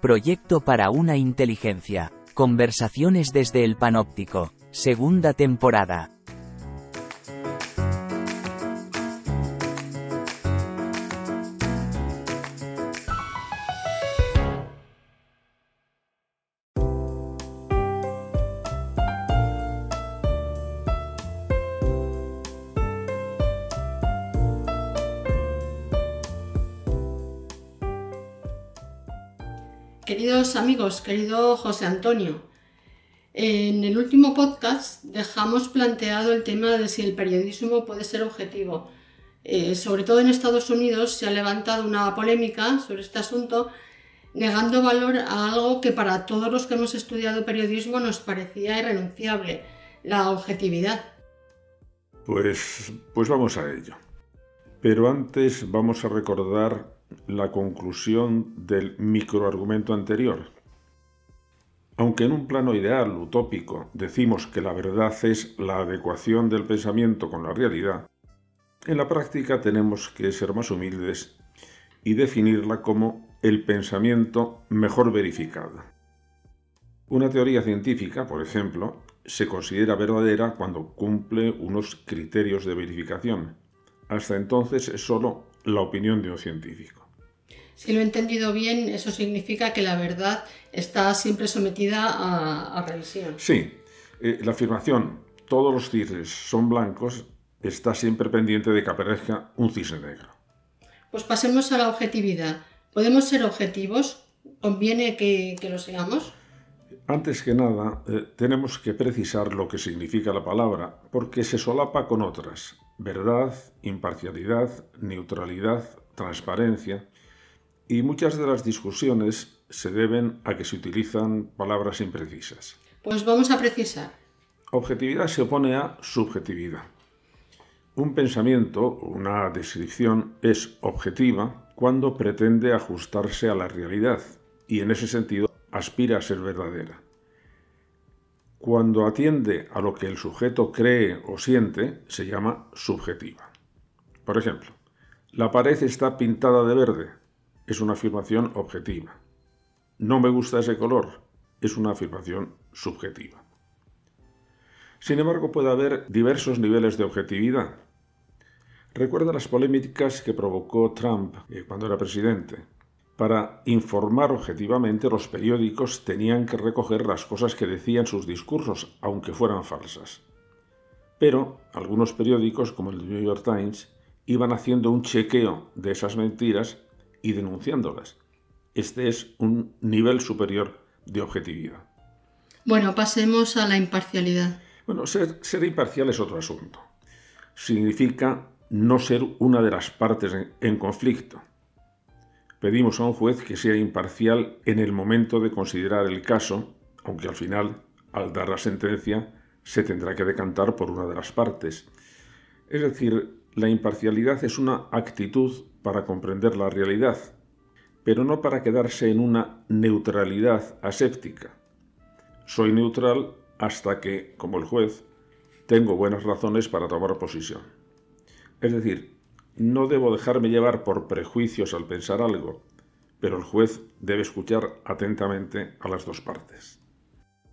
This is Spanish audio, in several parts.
Proyecto para una inteligencia. Conversaciones desde el panóptico. Segunda temporada. Queridos amigos, querido José Antonio, en el último podcast dejamos planteado el tema de si el periodismo puede ser objetivo. Eh, sobre todo en Estados Unidos se ha levantado una polémica sobre este asunto, negando valor a algo que para todos los que hemos estudiado periodismo nos parecía irrenunciable, la objetividad. Pues, pues vamos a ello. Pero antes vamos a recordar la conclusión del microargumento anterior. Aunque en un plano ideal, utópico, decimos que la verdad es la adecuación del pensamiento con la realidad, en la práctica tenemos que ser más humildes y definirla como el pensamiento mejor verificado. Una teoría científica, por ejemplo, se considera verdadera cuando cumple unos criterios de verificación. Hasta entonces es sólo la opinión de un científico. Si lo he entendido bien, eso significa que la verdad está siempre sometida a, revisión. Sí, eh, la afirmación todos los cisnes son blancos está siempre pendiente de que aparezca un cisne negro. Pues pasemos a la objetividad. ¿Podemos ser objetivos? ¿Conviene que, lo seamos? Antes que nada, eh, tenemos que precisar lo que significa la palabra, porque se solapa con otras. Verdad, imparcialidad, neutralidad, transparencia y muchas de las discusiones se deben a que se utilizan palabras imprecisas. Pues vamos a precisar. Objetividad se opone a subjetividad. Un pensamiento una descripción es objetiva cuando pretende ajustarse a la realidad y en ese sentido aspira a ser verdadera. Cuando atiende a lo que el sujeto cree o siente, se llama subjetiva. Por ejemplo, la pared está pintada de verde, es una afirmación objetiva. No me gusta ese color es una afirmación subjetiva. Sin embargo, puede haber diversos niveles de objetividad. Recuerda las polémicas que provocó Trump eh, cuando era presidente. Para informar objetivamente, los periódicos tenían que recoger las cosas que decían sus discursos, aunque fueran falsas. Pero algunos periódicos, como el New York Times, iban haciendo un chequeo de esas mentiras y denunciándolas. Este es un nivel superior de objetividad. Bueno, pasemos a la imparcialidad. Bueno, ser, ser imparcial es otro asunto. Significa no ser una de las partes en, en conflicto. Pedimos a un juez que sea imparcial en el momento de considerar el caso, aunque al final, al dar la sentencia, se tendrá que decantar por una de las partes. Es decir, la imparcialidad es una actitud para comprender la realidad, pero no para quedarse en una neutralidad aséptica. Soy neutral hasta que, como el juez, tengo buenas razones para tomar posición. Es decir, no debo dejarme llevar por prejuicios al pensar algo, pero el juez debe escuchar atentamente a las dos partes.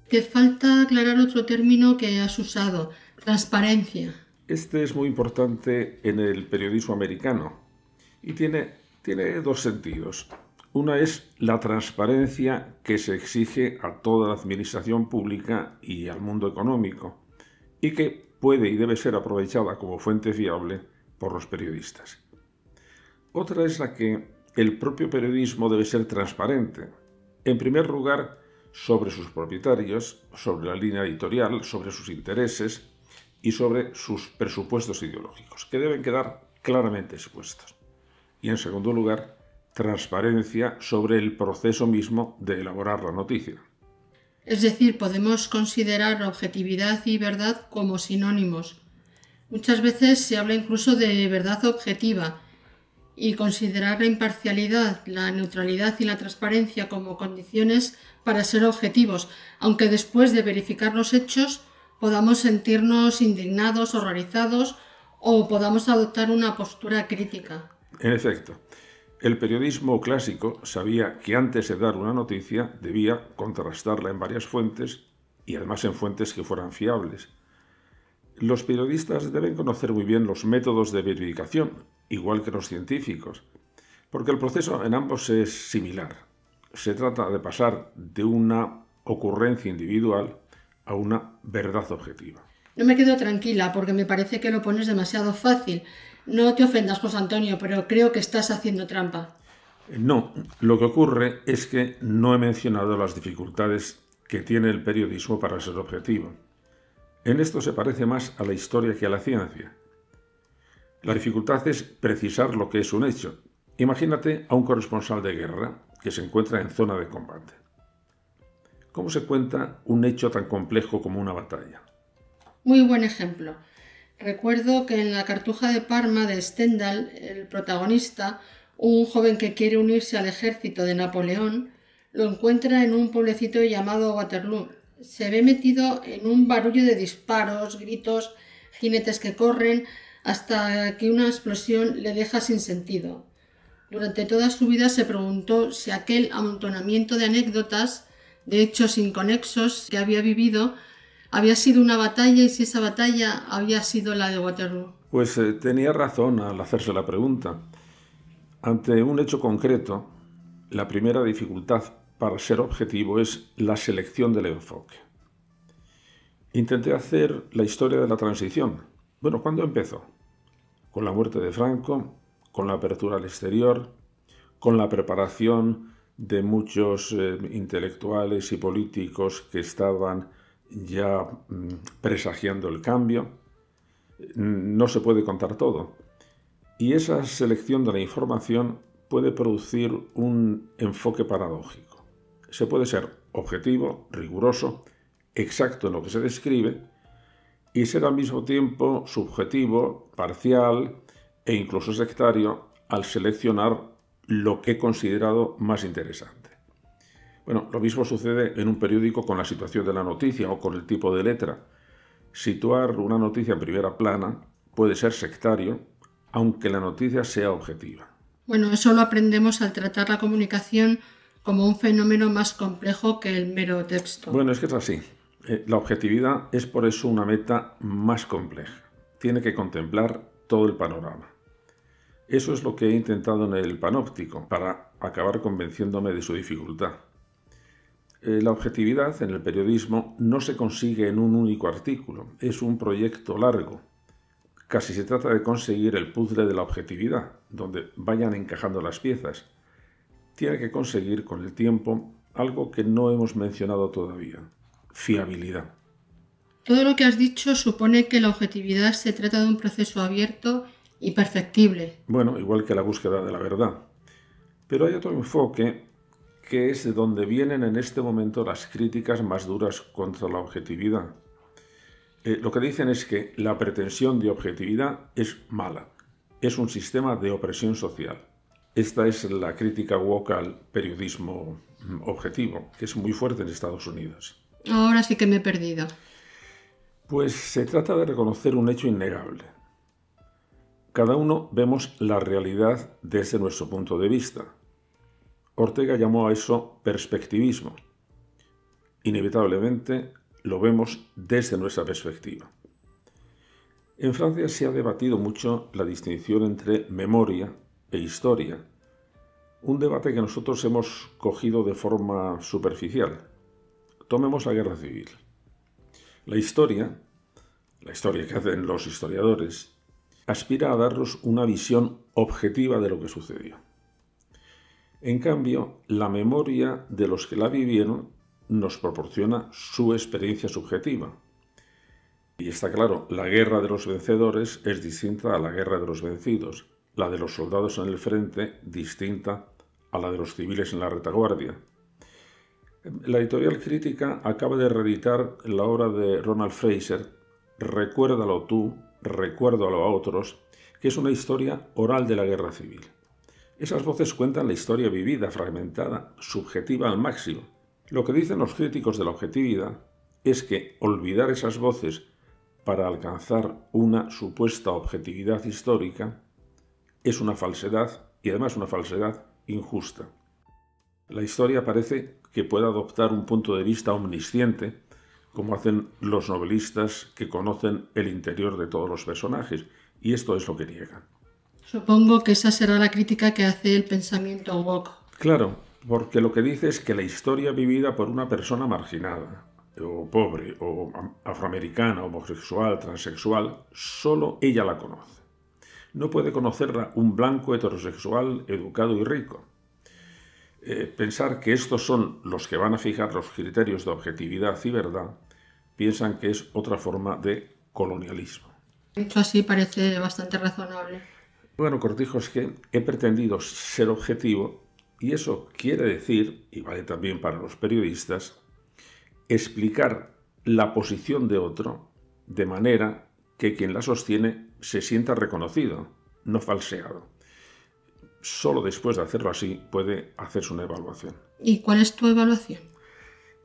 Te falta aclarar otro término que has usado, transparencia. Este es muy importante en el periodismo americano, y tiene, tiene dos sentidos. Una es la transparencia que se exige a toda la administración pública y al mundo económico, y que puede y debe ser aprovechada como fuente fiable por los periodistas. Otra es la que el propio periodismo debe ser transparente. En primer lugar, sobre sus propietarios, sobre la línea editorial, sobre sus intereses y sobre sus presupuestos ideológicos, que deben quedar claramente expuestos y, en segundo lugar, transparencia sobre el proceso mismo de elaborar la noticia. Es decir, podemos considerar objetividad y verdad como sinónimos. Muchas veces se habla incluso de verdad objetiva y considerar la imparcialidad, la neutralidad y la transparencia como condiciones para ser objetivos, aunque después de verificar los hechos podamos sentirnos indignados, horrorizados o podamos adoptar una postura crítica. En efecto, El periodismo clásico sabía que antes de dar una noticia debía contrastarla en varias fuentes y además en fuentes que fueran fiables. Los periodistas deben conocer muy bien los métodos de verificación, igual que los científicos, porque el proceso en ambos es similar. Se trata de pasar de una ocurrencia individual a una verdad objetiva. No me quedo tranquila porque me parece que lo pones demasiado fácil. No te ofendas, José Antonio, pero creo que estás haciendo trampa. No, lo que ocurre es que no he mencionado las dificultades que tiene el periodismo para ser objetivo. En esto se parece más a la historia que a la ciencia. La dificultad es precisar lo que es un hecho. Imagínate a un corresponsal de guerra que se encuentra en zona de combate. ¿Cómo se cuenta un hecho tan complejo como una batalla? Muy buen ejemplo. Recuerdo que en la Cartuja de Parma de Stendhal, el protagonista, un joven que quiere unirse al ejército de Napoleón, lo encuentra en un pueblecito llamado Waterloo. Se ve metido en un barullo de disparos, gritos, jinetes que corren, hasta que una explosión le deja sin sentido. Durante toda su vida se preguntó si aquel amontonamiento de anécdotas, de hechos inconexos que había vivido, había sido una batalla y si esa batalla había sido la de Waterloo. Pues eh, tenía razón al hacerse la pregunta. Ante un hecho concreto, la primera dificultad para ser objetivo es la selección del enfoque. Intenté hacer la historia de la transición. Bueno, ¿cuándo empezó? Con la muerte de Franco, con la apertura al exterior, con la preparación de muchos eh, intelectuales y políticos que estaban ya mm, presagiando el cambio. No se puede contar todo. Y esa selección de la información puede producir un enfoque paradójico. Se puede ser objetivo, riguroso, exacto en lo que se describe, y ser al mismo tiempo subjetivo, parcial e incluso sectario al seleccionar lo que he considerado más interesante. Bueno, lo mismo sucede en un periódico con la situación de la noticia o con el tipo de letra. Situar una noticia en primera plana puede ser sectario, aunque la noticia sea objetiva. Bueno, eso lo aprendemos al tratar la comunicación como un fenómeno más complejo que el mero texto. Bueno, es que es así. Eh, la objetividad es por eso una meta más compleja. Tiene que contemplar todo el panorama. Eso es lo que he intentado en el panóptico, para acabar convenciéndome de su dificultad. Eh, la objetividad en el periodismo no se consigue en un único artículo, es un proyecto largo. Casi se trata de conseguir el puzzle de la objetividad, donde vayan encajando las piezas. Tiene que conseguir con el tiempo algo que no hemos mencionado todavía, fiabilidad. Todo lo que has dicho supone que la objetividad se trata de un proceso abierto y perfectible. Bueno, igual que la búsqueda de la verdad. Pero hay otro enfoque que es de donde vienen en este momento las críticas más duras contra la objetividad. Eh, lo que dicen es que la pretensión de objetividad es mala, es un sistema de opresión social. Esta es la crítica woke al periodismo mm, objetivo, que es muy fuerte en Estados Unidos. Ahora sí que me he perdido. Pues se trata de reconocer un hecho innegable. Cada uno vemos la realidad desde nuestro punto de vista, Ortega llamó a eso perspectivismo. Inevitablemente lo vemos desde nuestra perspectiva. En Francia se ha debatido mucho la distinción entre memoria e historia, un debate que nosotros hemos cogido de forma superficial. Tomemos la guerra civil. La historia, la historia que hacen los historiadores, aspira a darnos una visión objetiva de lo que sucedió. En cambio, la memoria de los que la vivieron nos proporciona su experiencia subjetiva. Y está claro, la guerra de los vencedores es distinta a la guerra de los vencidos, la de los soldados en el frente distinta a la de los civiles en la retaguardia. La editorial crítica acaba de reeditar la obra de Ronald Fraser, Recuérdalo tú, recuérdalo a otros, que es una historia oral de la guerra civil. Esas voces cuentan la historia vivida, fragmentada, subjetiva al máximo. Lo que dicen los críticos de la objetividad es que olvidar esas voces para alcanzar una supuesta objetividad histórica es una falsedad y además una falsedad injusta. La historia parece que puede adoptar un punto de vista omnisciente, como hacen los novelistas que conocen el interior de todos los personajes, y esto es lo que niegan. Supongo que esa será la crítica que hace el pensamiento woke. Claro, porque lo que dice es que la historia vivida por una persona marginada, o pobre, o afroamericana, homosexual, transexual, solo ella la conoce. No puede conocerla un blanco heterosexual, educado y rico. Eh, pensar que estos son los que van a fijar los criterios de objetividad y verdad, piensan que es otra forma de colonialismo. Dicho así parece bastante razonable. Bueno, Cortijo, es que he pretendido ser objetivo y eso quiere decir, y vale también para los periodistas, explicar la posición de otro de manera que quien la sostiene se sienta reconocido, no falseado. Solo después de hacerlo así puede hacerse una evaluación. ¿Y cuál es tu evaluación?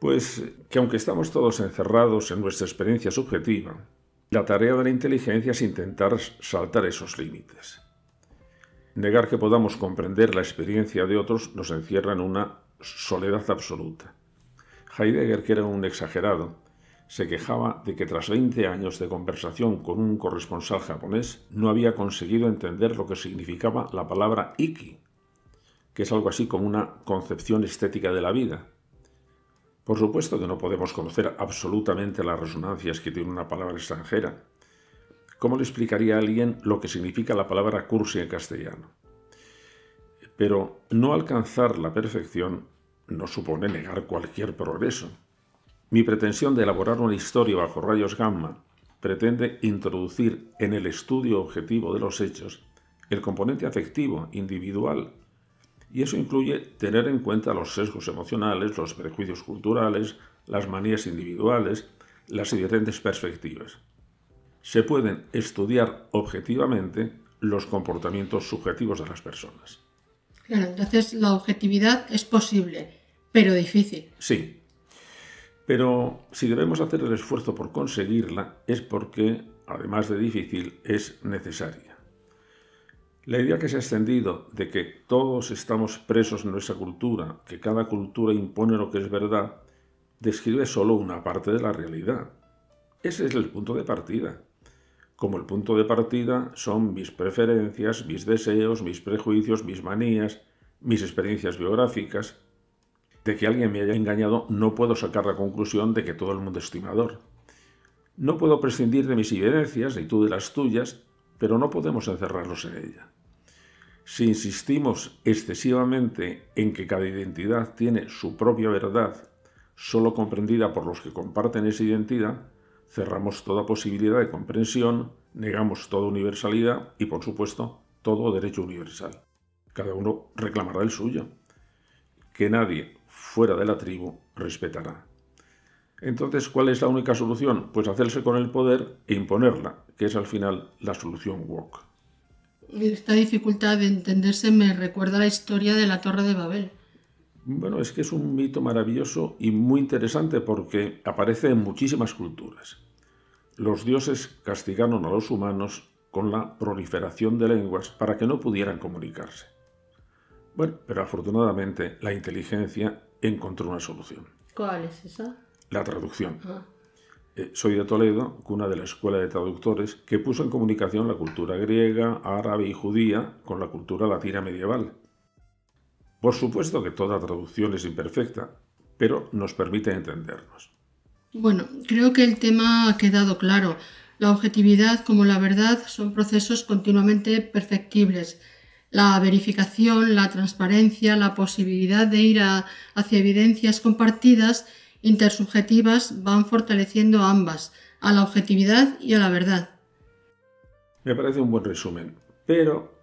Pues que aunque estamos todos encerrados en nuestra experiencia subjetiva, la tarea de la inteligencia es intentar saltar esos límites. Negar que podamos comprender la experiencia de otros nos encierra en una soledad absoluta. Heidegger, que era un exagerado, se quejaba de que tras 20 años de conversación con un corresponsal japonés no había conseguido entender lo que significaba la palabra iki, que es algo así como una concepción estética de la vida. Por supuesto que no podemos conocer absolutamente las resonancias que tiene una palabra extranjera, ¿Cómo le explicaría a alguien lo que significa la palabra cursi en castellano? Pero no alcanzar la perfección no supone negar cualquier progreso. Mi pretensión de elaborar una historia bajo rayos gamma pretende introducir en el estudio objetivo de los hechos el componente afectivo, individual, y eso incluye tener en cuenta los sesgos emocionales, los prejuicios culturales, las manías individuales, las diferentes perspectivas se pueden estudiar objetivamente los comportamientos subjetivos de las personas. Claro, entonces la objetividad es posible, pero difícil. Sí, pero si debemos hacer el esfuerzo por conseguirla es porque, además de difícil, es necesaria. La idea que se ha extendido de que todos estamos presos en nuestra cultura, que cada cultura impone lo que es verdad, describe solo una parte de la realidad. Ese es el punto de partida como el punto de partida son mis preferencias, mis deseos, mis prejuicios, mis manías, mis experiencias biográficas. De que alguien me haya engañado no puedo sacar la conclusión de que todo el mundo es estimador. No puedo prescindir de mis evidencias y tú de las tuyas, pero no podemos encerrarlos en ella. Si insistimos excesivamente en que cada identidad tiene su propia verdad, solo comprendida por los que comparten esa identidad, cerramos toda posibilidad de comprensión, negamos toda universalidad y, por supuesto, todo derecho universal. Cada uno reclamará el suyo, que nadie fuera de la tribu respetará. Entonces, ¿cuál es la única solución? Pues hacerse con el poder e imponerla, que es al final la solución woke. Esta dificultad de entenderse me recuerda a la historia de la Torre de Babel. Bueno, es que es un mito maravilloso y muy interesante porque aparece en muchísimas culturas. Los dioses castigaron a los humanos con la proliferación de lenguas para que no pudieran comunicarse. Bueno, pero afortunadamente la inteligencia encontró una solución. ¿Cuál es esa? La traducción. Ah. Eh, soy de Toledo, cuna de la Escuela de Traductores, que puso en comunicación la cultura griega, árabe y judía con la cultura latina medieval por supuesto que toda traducción es imperfecta, pero nos permite entendernos. Bueno, creo que el tema ha quedado claro. La objetividad como la verdad son procesos continuamente perfectibles. La verificación, la transparencia, la posibilidad de ir hacia evidencias compartidas, intersubjetivas, van fortaleciendo ambas, a la objetividad y a la verdad. Me parece un buen resumen, pero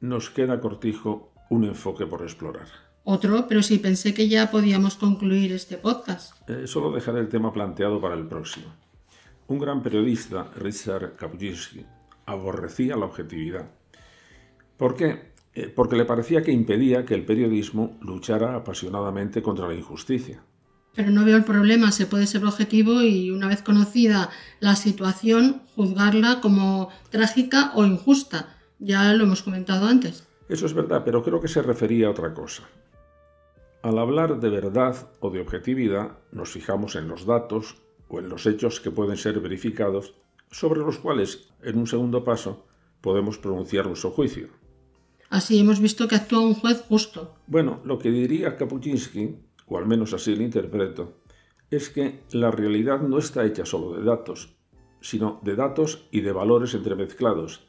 nos queda cortijo un enfoque por explorar. Otro, pero sí pensé que ya podíamos concluir este podcast. Eh, solo dejaré el tema planteado para el próximo. Un gran periodista, Richard Kapuscinski, aborrecía la objetividad. ¿Por qué? Eh, porque le parecía que impedía que el periodismo luchara apasionadamente contra la injusticia. Pero no veo el problema, se puede ser objetivo y una vez conocida la situación, juzgarla como trágica o injusta. Ya lo hemos comentado antes. Eso es verdad, pero creo que se refería a otra cosa. Al hablar de verdad o de objetividad, nos fijamos en los datos o en los hechos que pueden ser verificados, sobre los cuales, en un segundo paso, podemos pronunciar nuestro juicio. Así hemos visto que actúa un juez justo. Bueno, lo que diría Kapuscinski, o al menos así lo interpreto, es que la realidad no está hecha solo de datos, sino de datos y de valores entremezclados,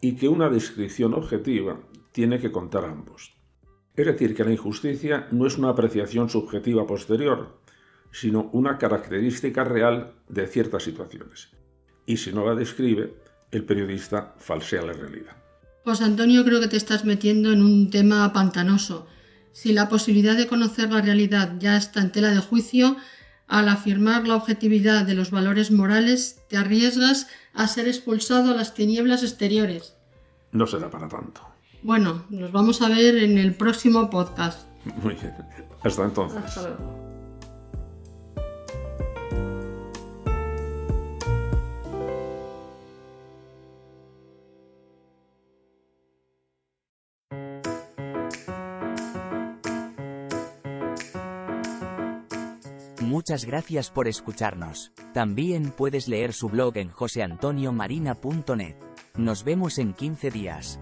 y que una descripción objetiva tiene que contar ambos. Es decir, que la injusticia no es una apreciación subjetiva posterior, sino una característica real de ciertas situaciones. Y si no la describe, el periodista falsea la realidad. José Antonio, creo que te estás metiendo en un tema pantanoso. Si la posibilidad de conocer la realidad ya está en tela de juicio, al afirmar la objetividad de los valores morales, te arriesgas a ser expulsado a las tinieblas exteriores. No será para tanto. Bueno, nos vamos a ver en el próximo podcast. Muy bien. Hasta entonces. Hasta luego. Muchas gracias por escucharnos. También puedes leer su blog en joseantoniomarina.net. Nos vemos en 15 días.